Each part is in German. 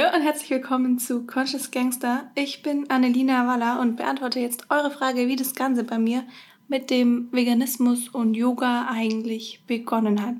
Hallo und herzlich willkommen zu Conscious Gangster. Ich bin Annelina Waller und beantworte jetzt eure Frage, wie das Ganze bei mir mit dem Veganismus und Yoga eigentlich begonnen hat.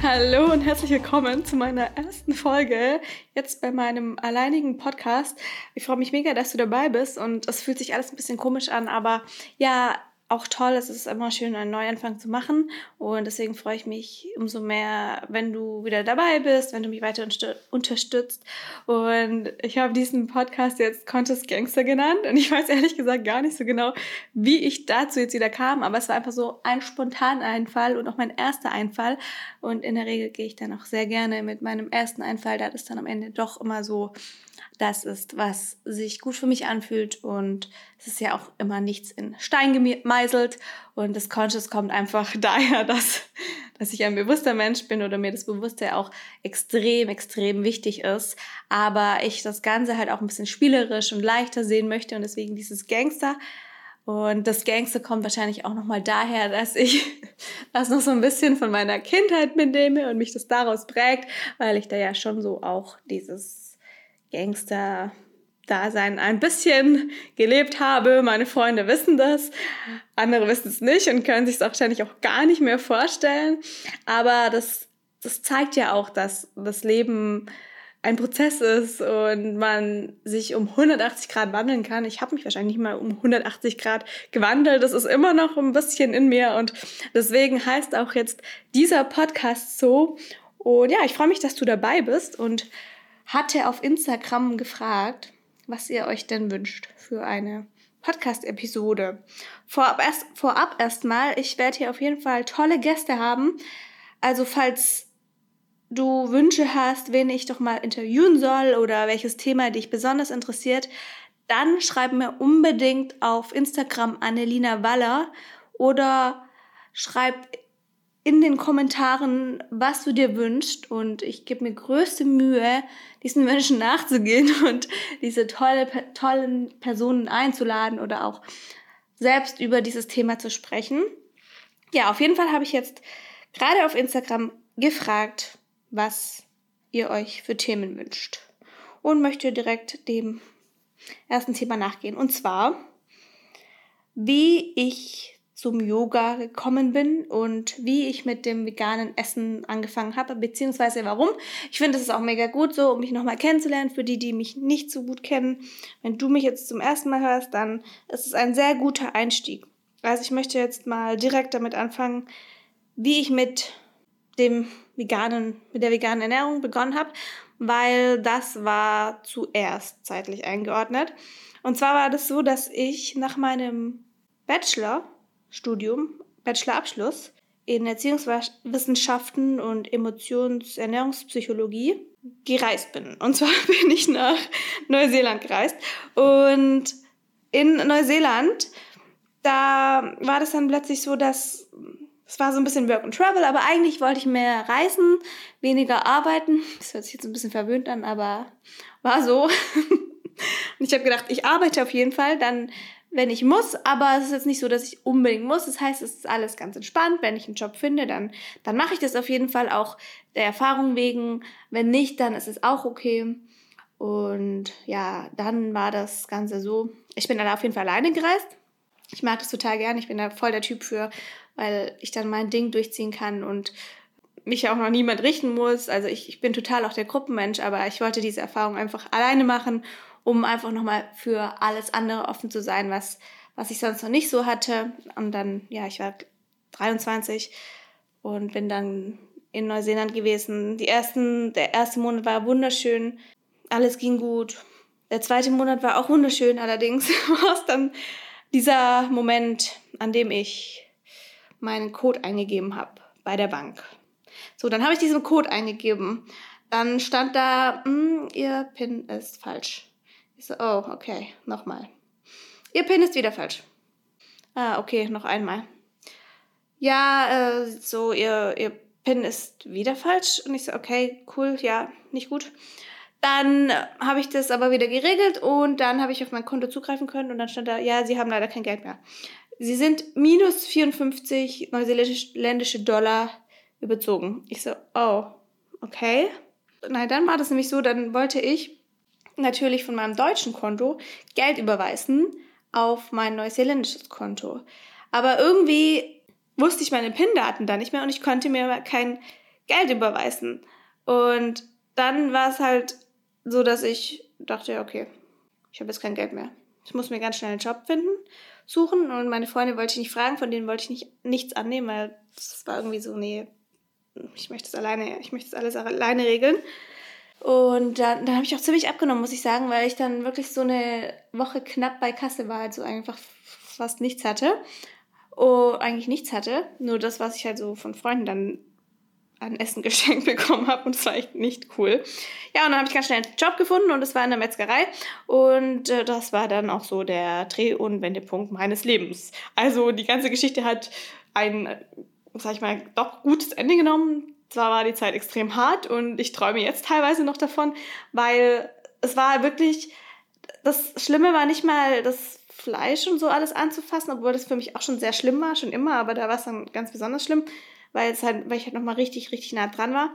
Hallo und herzlich willkommen zu meiner ersten Folge jetzt bei meinem alleinigen Podcast. Ich freue mich mega, dass du dabei bist und es fühlt sich alles ein bisschen komisch an, aber ja, auch toll. Es ist immer schön, einen Neuanfang zu machen. Und deswegen freue ich mich umso mehr, wenn du wieder dabei bist, wenn du mich weiter unterstützt. Und ich habe diesen Podcast jetzt Contest Gangster genannt. Und ich weiß ehrlich gesagt gar nicht so genau, wie ich dazu jetzt wieder kam. Aber es war einfach so ein spontaner Einfall und auch mein erster Einfall. Und in der Regel gehe ich dann auch sehr gerne mit meinem ersten Einfall, da das dann am Ende doch immer so das ist, was sich gut für mich anfühlt und es ist ja auch immer nichts in Stein gemeißelt und das Conscious kommt einfach daher, dass, dass ich ein bewusster Mensch bin oder mir das Bewusste auch extrem, extrem wichtig ist, aber ich das Ganze halt auch ein bisschen spielerisch und leichter sehen möchte und deswegen dieses Gangster. Und das Gangster kommt wahrscheinlich auch nochmal daher, dass ich das noch so ein bisschen von meiner Kindheit mitnehme und mich das daraus prägt, weil ich da ja schon so auch dieses Gangster-Dasein ein bisschen gelebt habe. Meine Freunde wissen das, andere wissen es nicht und können sich es wahrscheinlich auch gar nicht mehr vorstellen. Aber das, das zeigt ja auch, dass das Leben ein Prozess ist und man sich um 180 Grad wandeln kann. Ich habe mich wahrscheinlich mal um 180 Grad gewandelt. Das ist immer noch ein bisschen in mir und deswegen heißt auch jetzt dieser Podcast so. Und ja, ich freue mich, dass du dabei bist und hatte auf Instagram gefragt, was ihr euch denn wünscht für eine Podcast-Episode. Vorab, erst, vorab erstmal, ich werde hier auf jeden Fall tolle Gäste haben. Also falls du Wünsche hast, wen ich doch mal interviewen soll oder welches Thema dich besonders interessiert, dann schreib mir unbedingt auf Instagram Annelina Waller oder schreib in den Kommentaren, was du dir wünschst. Und ich gebe mir größte Mühe, diesen Wünschen nachzugehen und diese tolle, tollen Personen einzuladen oder auch selbst über dieses Thema zu sprechen. Ja, auf jeden Fall habe ich jetzt gerade auf Instagram gefragt, was ihr euch für Themen wünscht. Und möchte direkt dem ersten Thema nachgehen. Und zwar, wie ich zum Yoga gekommen bin und wie ich mit dem veganen Essen angefangen habe, beziehungsweise warum. Ich finde, es ist auch mega gut so, um mich nochmal kennenzulernen, für die, die mich nicht so gut kennen. Wenn du mich jetzt zum ersten Mal hörst, dann ist es ein sehr guter Einstieg. Also ich möchte jetzt mal direkt damit anfangen, wie ich mit dem veganen, mit der veganen Ernährung begonnen habe, weil das war zuerst zeitlich eingeordnet. Und zwar war das so, dass ich nach meinem Bachelor Studium, Bachelorabschluss in Erziehungswissenschaften und Emotionsernährungspsychologie gereist bin. Und zwar bin ich nach Neuseeland gereist. Und in Neuseeland, da war das dann plötzlich so, dass es war so ein bisschen Work and Travel, aber eigentlich wollte ich mehr reisen, weniger arbeiten. Das hört sich jetzt ein bisschen verwöhnt an, aber war so. Und ich habe gedacht, ich arbeite auf jeden Fall, dann wenn ich muss, aber es ist jetzt nicht so, dass ich unbedingt muss. Das heißt, es ist alles ganz entspannt. Wenn ich einen Job finde, dann, dann mache ich das auf jeden Fall auch der Erfahrung wegen. Wenn nicht, dann ist es auch okay. Und ja, dann war das Ganze so. Ich bin dann auf jeden Fall alleine gereist. Ich mag das total gern. Ich bin da voll der Typ für, weil ich dann mein Ding durchziehen kann und mich auch noch niemand richten muss. Also ich, ich bin total auch der Gruppenmensch, aber ich wollte diese Erfahrung einfach alleine machen um einfach nochmal für alles andere offen zu sein, was, was ich sonst noch nicht so hatte. Und dann, ja, ich war 23 und bin dann in Neuseeland gewesen. Die ersten, der erste Monat war wunderschön, alles ging gut. Der zweite Monat war auch wunderschön, allerdings war es dann dieser Moment, an dem ich meinen Code eingegeben habe bei der Bank. So, dann habe ich diesen Code eingegeben. Dann stand da, hm, Ihr PIN ist falsch. Ich so, oh, okay, nochmal. Ihr Pin ist wieder falsch. Ah, okay, noch einmal. Ja, äh, so, ihr, ihr Pin ist wieder falsch. Und ich so, okay, cool, ja, nicht gut. Dann habe ich das aber wieder geregelt und dann habe ich auf mein Konto zugreifen können und dann stand da, ja, Sie haben leider kein Geld mehr. Sie sind minus 54 neuseeländische Dollar überzogen. Ich so, oh, okay. Nein, dann war das nämlich so, dann wollte ich natürlich von meinem deutschen Konto Geld überweisen auf mein neuseeländisches Konto. Aber irgendwie wusste ich meine PIN-Daten da nicht mehr und ich konnte mir kein Geld überweisen. Und dann war es halt so, dass ich dachte, okay, ich habe jetzt kein Geld mehr. Ich muss mir ganz schnell einen Job finden, suchen und meine Freunde wollte ich nicht fragen, von denen wollte ich nicht, nichts annehmen, weil es war irgendwie so, nee, ich möchte es alleine, ich möchte es alles alleine regeln. Und dann, dann habe ich auch ziemlich abgenommen, muss ich sagen, weil ich dann wirklich so eine Woche knapp bei Kasse war, also einfach fast nichts hatte. Oh, eigentlich nichts hatte, nur das, was ich halt so von Freunden dann an Essen geschenkt bekommen habe und es war echt nicht cool. Ja, und dann habe ich ganz schnell einen Job gefunden und es war in der Metzgerei und äh, das war dann auch so der Dreh- und Wendepunkt meines Lebens. Also die ganze Geschichte hat ein, sag ich mal, doch gutes Ende genommen. Zwar war die Zeit extrem hart und ich träume jetzt teilweise noch davon, weil es war wirklich, das Schlimme war nicht mal das Fleisch und so alles anzufassen, obwohl das für mich auch schon sehr schlimm war, schon immer, aber da war es dann ganz besonders schlimm weil, es halt, weil ich halt nochmal richtig, richtig nah dran war,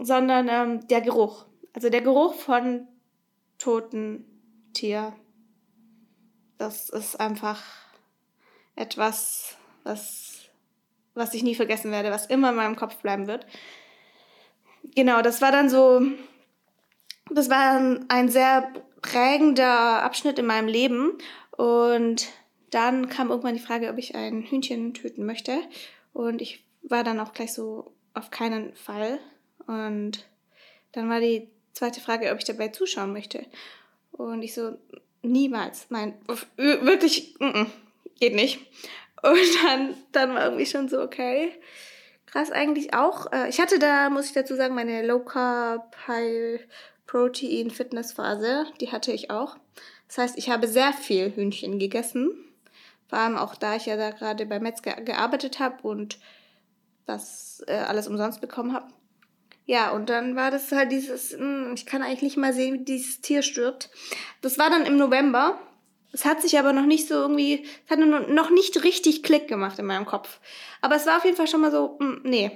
sondern ähm, der Geruch. Also der Geruch von toten Tier. Das ist einfach etwas, was, was ich nie vergessen werde, was immer in meinem Kopf bleiben wird. Genau, das war dann so, das war ein sehr prägender Abschnitt in meinem Leben. Und dann kam irgendwann die Frage, ob ich ein Hühnchen töten möchte. Und ich war dann auch gleich so auf keinen Fall. Und dann war die zweite Frage, ob ich dabei zuschauen möchte. Und ich so, niemals. Nein, wirklich, mm -mm, geht nicht. Und dann, dann war irgendwie schon so, okay, krass eigentlich auch. Äh, ich hatte da, muss ich dazu sagen, meine Low Carb, High Protein Fitness Phase, die hatte ich auch. Das heißt, ich habe sehr viel Hühnchen gegessen. Vor allem auch da ich ja da gerade bei Metzger gearbeitet habe und das äh, alles umsonst bekommen habe. Ja, und dann war das halt dieses, mh, hm, ich kann eigentlich nicht mal sehen, wie dieses Tier stirbt. Das war dann im November. Es hat sich aber noch nicht so irgendwie, es hat noch nicht richtig Klick gemacht in meinem Kopf. Aber es war auf jeden Fall schon mal so, mh, hm, nee.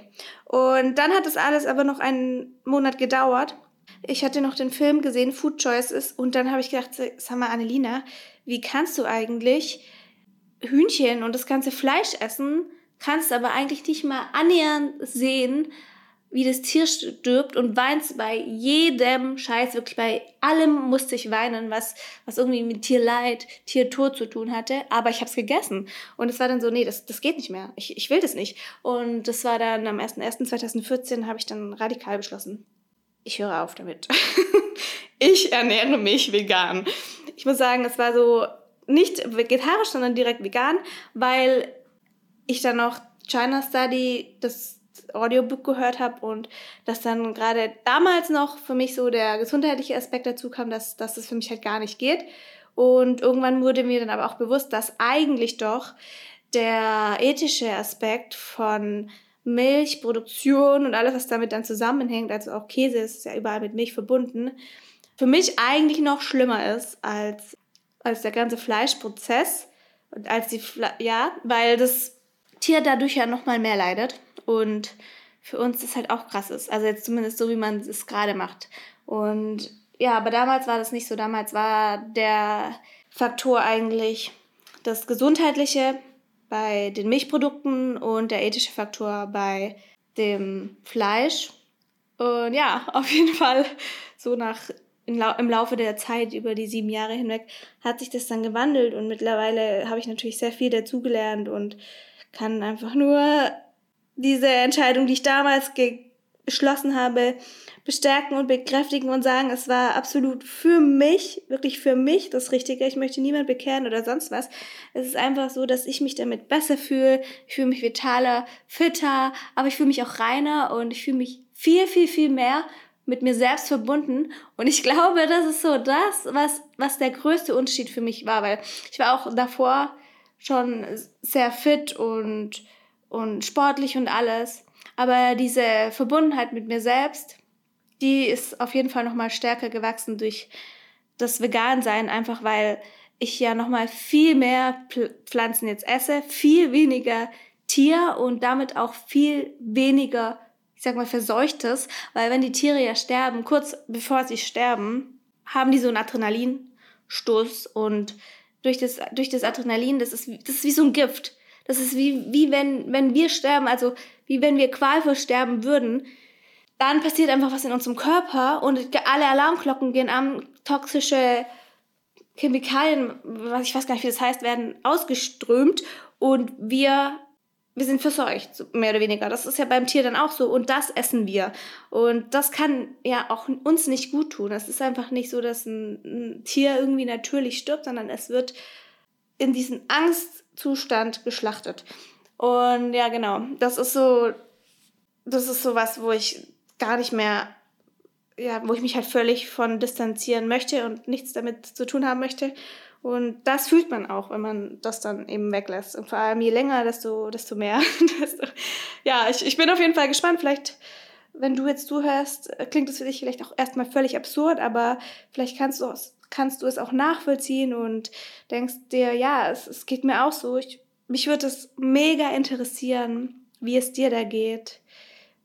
Und dann hat das alles aber noch einen Monat gedauert. Ich hatte noch den Film gesehen, Food Choices, und dann habe ich gedacht, sag mal, Annelina, wie kannst du eigentlich Hühnchen und das ganze Fleisch essen, kannst aber eigentlich nicht mal annähernd sehen, wie das Tier stirbt und weinst bei jedem Scheiß, wirklich bei allem musste ich weinen, was, was irgendwie mit Tierleid, Tiertod zu tun hatte, aber ich habe es gegessen. Und es war dann so, nee, das, das geht nicht mehr, ich, ich will das nicht. Und das war dann am 1.1.2014 habe ich dann radikal beschlossen, ich höre auf damit. ich ernähre mich vegan. Ich muss sagen, es war so nicht vegetarisch, sondern direkt vegan, weil ich dann noch China Study, das Audiobook gehört habe und dass dann gerade damals noch für mich so der gesundheitliche Aspekt dazu kam, dass, dass das für mich halt gar nicht geht. Und irgendwann wurde mir dann aber auch bewusst, dass eigentlich doch der ethische Aspekt von Milchproduktion und alles, was damit dann zusammenhängt, also auch Käse ist ja überall mit Milch verbunden, für mich eigentlich noch schlimmer ist als, als der ganze Fleischprozess und als die, Fle ja, weil das Tier dadurch ja nochmal mehr leidet und für uns das halt auch krass ist. Also jetzt zumindest so, wie man es gerade macht. Und ja, aber damals war das nicht so. Damals war der Faktor eigentlich das Gesundheitliche bei den Milchprodukten und der ethische Faktor bei dem Fleisch. Und ja, auf jeden Fall so nach im Laufe der Zeit über die sieben Jahre hinweg hat sich das dann gewandelt und mittlerweile habe ich natürlich sehr viel dazugelernt und kann einfach nur diese Entscheidung, die ich damals beschlossen habe, bestärken und bekräftigen und sagen, es war absolut für mich, wirklich für mich das Richtige. Ich möchte niemand bekehren oder sonst was. Es ist einfach so, dass ich mich damit besser fühle. Ich fühle mich vitaler, fitter, aber ich fühle mich auch reiner und ich fühle mich viel, viel, viel mehr mit mir selbst verbunden. Und ich glaube, das ist so das, was, was der größte Unterschied für mich war, weil ich war auch davor schon sehr fit und, und sportlich und alles. Aber diese Verbundenheit mit mir selbst, die ist auf jeden Fall nochmal stärker gewachsen durch das Vegan-Sein, einfach weil ich ja nochmal viel mehr Pflanzen jetzt esse, viel weniger Tier und damit auch viel weniger ich sag mal, Verseuchtes, weil wenn die Tiere ja sterben, kurz bevor sie sterben, haben die so einen Adrenalinstoß und durch das, durch das Adrenalin, das ist, das ist wie so ein Gift. Das ist wie, wie wenn, wenn wir sterben, also wie wenn wir qualvoll sterben würden, dann passiert einfach was in unserem Körper und alle Alarmglocken gehen an, toxische Chemikalien, was ich weiß gar nicht, wie das heißt, werden ausgeströmt und wir wir sind verseucht, mehr oder weniger. Das ist ja beim Tier dann auch so. Und das essen wir. Und das kann ja auch uns nicht gut tun. Es ist einfach nicht so, dass ein, ein Tier irgendwie natürlich stirbt, sondern es wird in diesen Angstzustand geschlachtet. Und ja, genau. Das ist so, das ist so was, wo ich gar nicht mehr, ja, wo ich mich halt völlig von distanzieren möchte und nichts damit zu tun haben möchte. Und das fühlt man auch, wenn man das dann eben weglässt. Und vor allem je länger, desto, desto mehr. ja, ich, ich bin auf jeden Fall gespannt. Vielleicht, wenn du jetzt zuhörst, klingt es für dich vielleicht auch erstmal völlig absurd, aber vielleicht kannst du, kannst du es auch nachvollziehen und denkst dir, ja, es, es geht mir auch so. Ich, mich würde es mega interessieren, wie es dir da geht,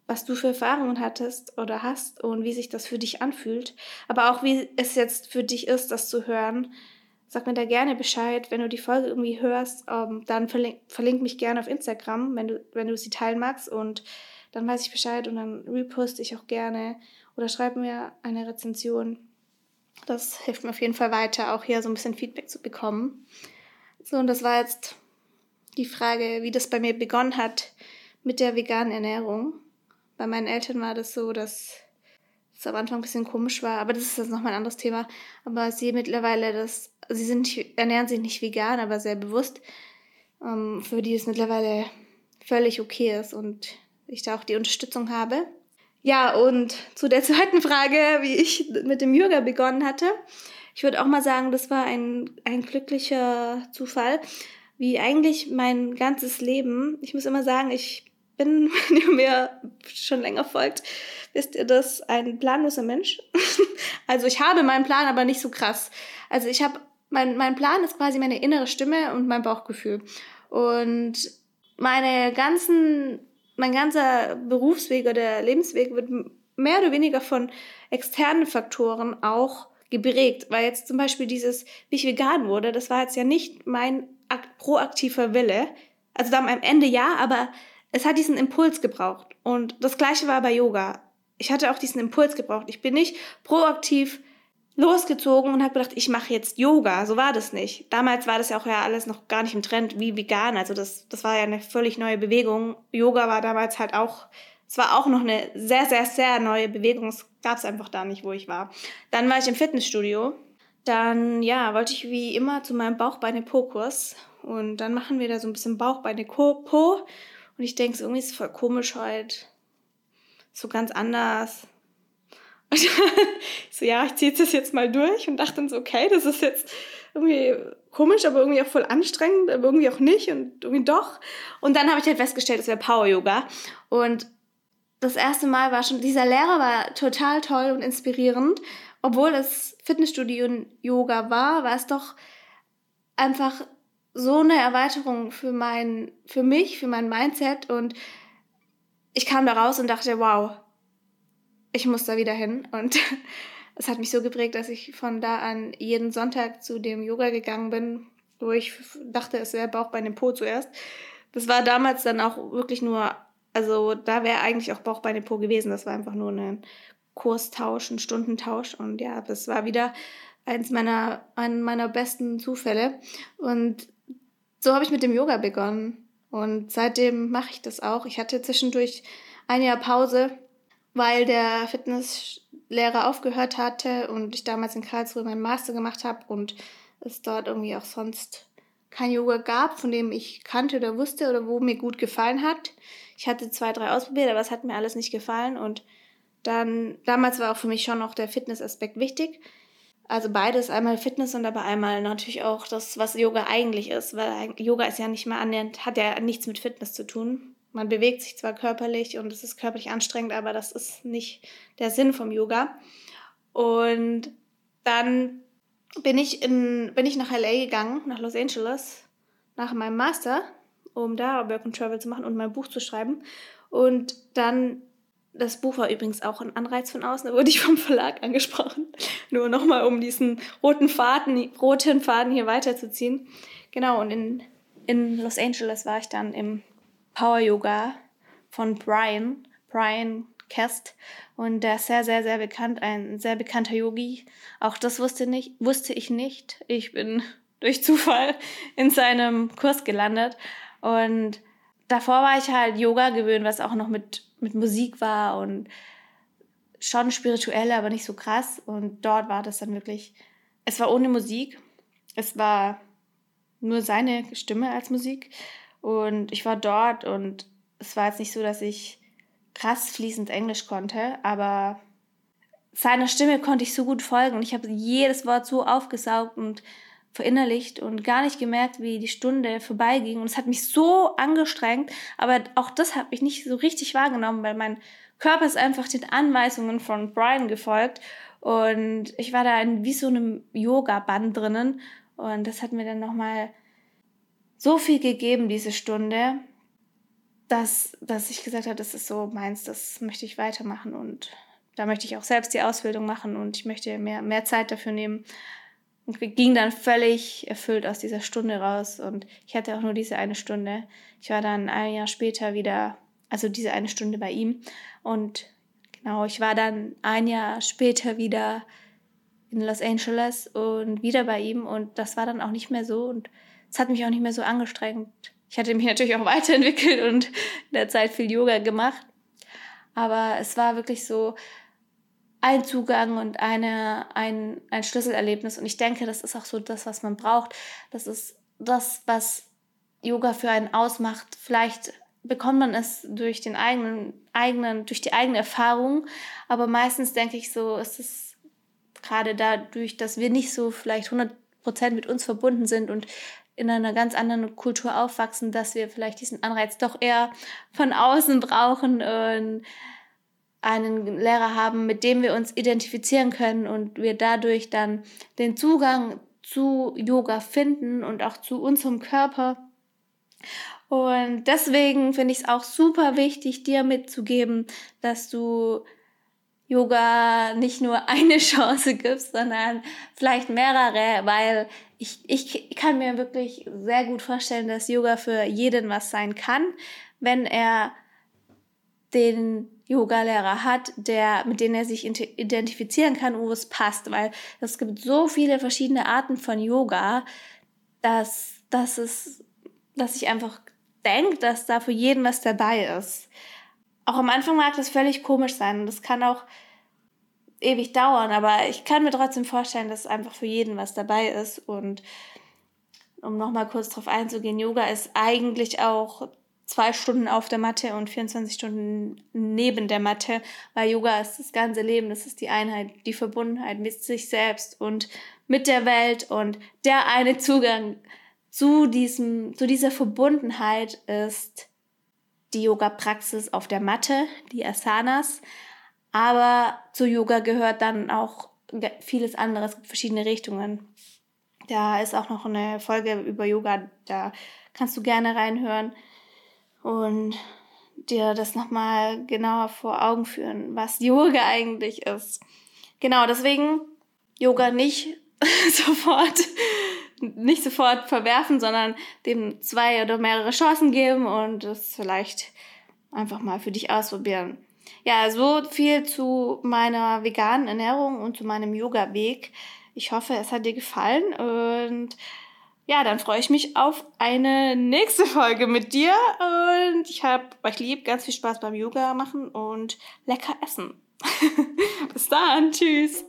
was du für Erfahrungen hattest oder hast und wie sich das für dich anfühlt. Aber auch wie es jetzt für dich ist, das zu hören Sag mir da gerne Bescheid, wenn du die Folge irgendwie hörst, ähm, dann verlink, verlink mich gerne auf Instagram, wenn du, wenn du sie teilen magst und dann weiß ich Bescheid und dann reposte ich auch gerne oder schreib mir eine Rezension. Das hilft mir auf jeden Fall weiter, auch hier so ein bisschen Feedback zu bekommen. So, und das war jetzt die Frage, wie das bei mir begonnen hat mit der veganen Ernährung. Bei meinen Eltern war das so, dass es am Anfang ein bisschen komisch war, aber das ist jetzt nochmal ein anderes Thema. Aber sie mittlerweile das sie sind, ernähren sich nicht vegan, aber sehr bewusst, ähm, für die es mittlerweile völlig okay ist und ich da auch die Unterstützung habe. Ja, und zu der zweiten Frage, wie ich mit dem Yoga begonnen hatte. Ich würde auch mal sagen, das war ein, ein glücklicher Zufall, wie eigentlich mein ganzes Leben. Ich muss immer sagen, ich bin, wenn ihr mir schon länger folgt, wisst ihr das, ein planloser Mensch. also ich habe meinen Plan, aber nicht so krass. Also ich habe mein, mein Plan ist quasi meine innere Stimme und mein Bauchgefühl. Und meine ganzen, mein ganzer Berufsweg oder Lebensweg wird mehr oder weniger von externen Faktoren auch geprägt. Weil jetzt zum Beispiel dieses, wie ich vegan wurde, das war jetzt ja nicht mein proaktiver Wille. Also dann am Ende ja, aber es hat diesen Impuls gebraucht. Und das gleiche war bei Yoga. Ich hatte auch diesen Impuls gebraucht. Ich bin nicht proaktiv losgezogen und habe gedacht, ich mache jetzt Yoga. So war das nicht. Damals war das ja auch ja alles noch gar nicht im Trend wie vegan. Also das, das war ja eine völlig neue Bewegung. Yoga war damals halt auch, es war auch noch eine sehr, sehr, sehr neue Bewegung. Es gab es einfach da nicht, wo ich war. Dann war ich im Fitnessstudio. Dann, ja, wollte ich wie immer zu meinem Bauchbeine-Po-Kurs. Und dann machen wir da so ein bisschen Bauchbeine-Po. Und ich denke, irgendwie ist es voll komisch heute. So ganz anders und so, ja, ich ziehe das jetzt mal durch und dachte dann so, okay, das ist jetzt irgendwie komisch, aber irgendwie auch voll anstrengend, aber irgendwie auch nicht und irgendwie doch. Und dann habe ich halt festgestellt, es wäre Power Yoga. Und das erste Mal war schon, dieser Lehrer war total toll und inspirierend. Obwohl es Fitnessstudio und Yoga war, war es doch einfach so eine Erweiterung für mein, für mich, für mein Mindset und ich kam da raus und dachte, wow, ich muss da wieder hin. Und es hat mich so geprägt, dass ich von da an jeden Sonntag zu dem Yoga gegangen bin, wo ich dachte, es wäre Bauch bei dem Po zuerst. Das war damals dann auch wirklich nur, also da wäre eigentlich auch Bauch bei dem Po gewesen. Das war einfach nur ein Kurstausch, ein Stundentausch. Und ja, das war wieder eins meiner, einen meiner besten Zufälle. Und so habe ich mit dem Yoga begonnen. Und seitdem mache ich das auch. Ich hatte zwischendurch ein Jahr Pause, weil der Fitnesslehrer aufgehört hatte und ich damals in Karlsruhe meinen Master gemacht habe und es dort irgendwie auch sonst kein Yoga gab, von dem ich kannte oder wusste oder wo mir gut gefallen hat. Ich hatte zwei, drei ausprobiert, aber es hat mir alles nicht gefallen und dann, damals war auch für mich schon noch der Fitnessaspekt wichtig. Also beides, einmal Fitness und aber einmal natürlich auch das, was Yoga eigentlich ist, weil Yoga ist ja nicht mal annähernd, hat ja nichts mit Fitness zu tun man bewegt sich zwar körperlich und es ist körperlich anstrengend, aber das ist nicht der Sinn vom Yoga. Und dann bin ich, in, bin ich nach LA gegangen, nach Los Angeles, nach meinem Master, um da Work and Travel zu machen und mein Buch zu schreiben. Und dann Das Buch war übrigens auch ein Anreiz von außen, da wurde ich vom Verlag angesprochen. Nur nochmal, um diesen roten Faden, roten Faden hier weiterzuziehen. Genau, und in, in Los Angeles war ich dann im Power Yoga von Brian, Brian Kest. Und der ist sehr, sehr, sehr bekannt, ein sehr bekannter Yogi. Auch das wusste, nicht, wusste ich nicht. Ich bin durch Zufall in seinem Kurs gelandet. Und davor war ich halt Yoga gewöhnt, was auch noch mit, mit Musik war und schon spirituell, aber nicht so krass. Und dort war das dann wirklich, es war ohne Musik. Es war nur seine Stimme als Musik. Und ich war dort und es war jetzt nicht so, dass ich krass fließend Englisch konnte, aber seiner Stimme konnte ich so gut folgen und ich habe jedes Wort so aufgesaugt und verinnerlicht und gar nicht gemerkt, wie die Stunde vorbeiging. Und es hat mich so angestrengt, aber auch das habe ich nicht so richtig wahrgenommen, weil mein Körper ist einfach den Anweisungen von Brian gefolgt. Und ich war da in wie so einem Yoga-Band drinnen. Und das hat mir dann nochmal so viel gegeben, diese Stunde, dass, dass ich gesagt habe, das ist so meins, das möchte ich weitermachen. Und da möchte ich auch selbst die Ausbildung machen und ich möchte mehr, mehr Zeit dafür nehmen und ging dann völlig erfüllt aus dieser Stunde raus. Und ich hatte auch nur diese eine Stunde. Ich war dann ein Jahr später wieder, also diese eine Stunde bei ihm. Und genau, ich war dann ein Jahr später wieder in Los Angeles und wieder bei ihm. Und das war dann auch nicht mehr so. Und es hat mich auch nicht mehr so angestrengt. Ich hatte mich natürlich auch weiterentwickelt und in der Zeit viel Yoga gemacht. Aber es war wirklich so, ein Zugang und eine, ein, ein Schlüsselerlebnis. Und ich denke, das ist auch so das, was man braucht. Das ist das, was Yoga für einen ausmacht. Vielleicht bekommt man es durch den eigenen, eigenen, durch die eigene Erfahrung. Aber meistens denke ich so, ist es gerade dadurch, dass wir nicht so vielleicht 100 Prozent mit uns verbunden sind und in einer ganz anderen Kultur aufwachsen, dass wir vielleicht diesen Anreiz doch eher von außen brauchen und einen Lehrer haben, mit dem wir uns identifizieren können und wir dadurch dann den Zugang zu Yoga finden und auch zu unserem Körper. Und deswegen finde ich es auch super wichtig, dir mitzugeben, dass du Yoga nicht nur eine Chance gibst, sondern vielleicht mehrere, weil ich, ich kann mir wirklich sehr gut vorstellen, dass Yoga für jeden was sein kann, wenn er den Yoga-Lehrer hat, der, mit denen er sich identifizieren kann, wo es passt, weil es gibt so viele verschiedene Arten von Yoga, dass, dass es, dass ich einfach denke, dass da für jeden was dabei ist. Auch am Anfang mag das völlig komisch sein und das kann auch ewig dauern, aber ich kann mir trotzdem vorstellen, dass einfach für jeden was dabei ist und um nochmal kurz drauf einzugehen, Yoga ist eigentlich auch zwei Stunden auf der Matte und 24 Stunden neben der Matte, weil Yoga ist das ganze Leben, das ist die Einheit, die Verbundenheit mit sich selbst und mit der Welt und der eine Zugang zu diesem, zu dieser Verbundenheit ist die Yoga-Praxis auf der Matte, die Asanas, aber zu Yoga gehört dann auch vieles anderes, verschiedene Richtungen. Da ist auch noch eine Folge über Yoga, da kannst du gerne reinhören und dir das nochmal genauer vor Augen führen, was Yoga eigentlich ist. Genau, deswegen Yoga nicht sofort, nicht sofort verwerfen, sondern dem zwei oder mehrere Chancen geben und es vielleicht einfach mal für dich ausprobieren. Ja, so viel zu meiner veganen Ernährung und zu meinem Yoga-Weg. Ich hoffe, es hat dir gefallen und ja, dann freue ich mich auf eine nächste Folge mit dir und ich habe euch lieb, ganz viel Spaß beim Yoga machen und lecker essen. Bis dann, tschüss.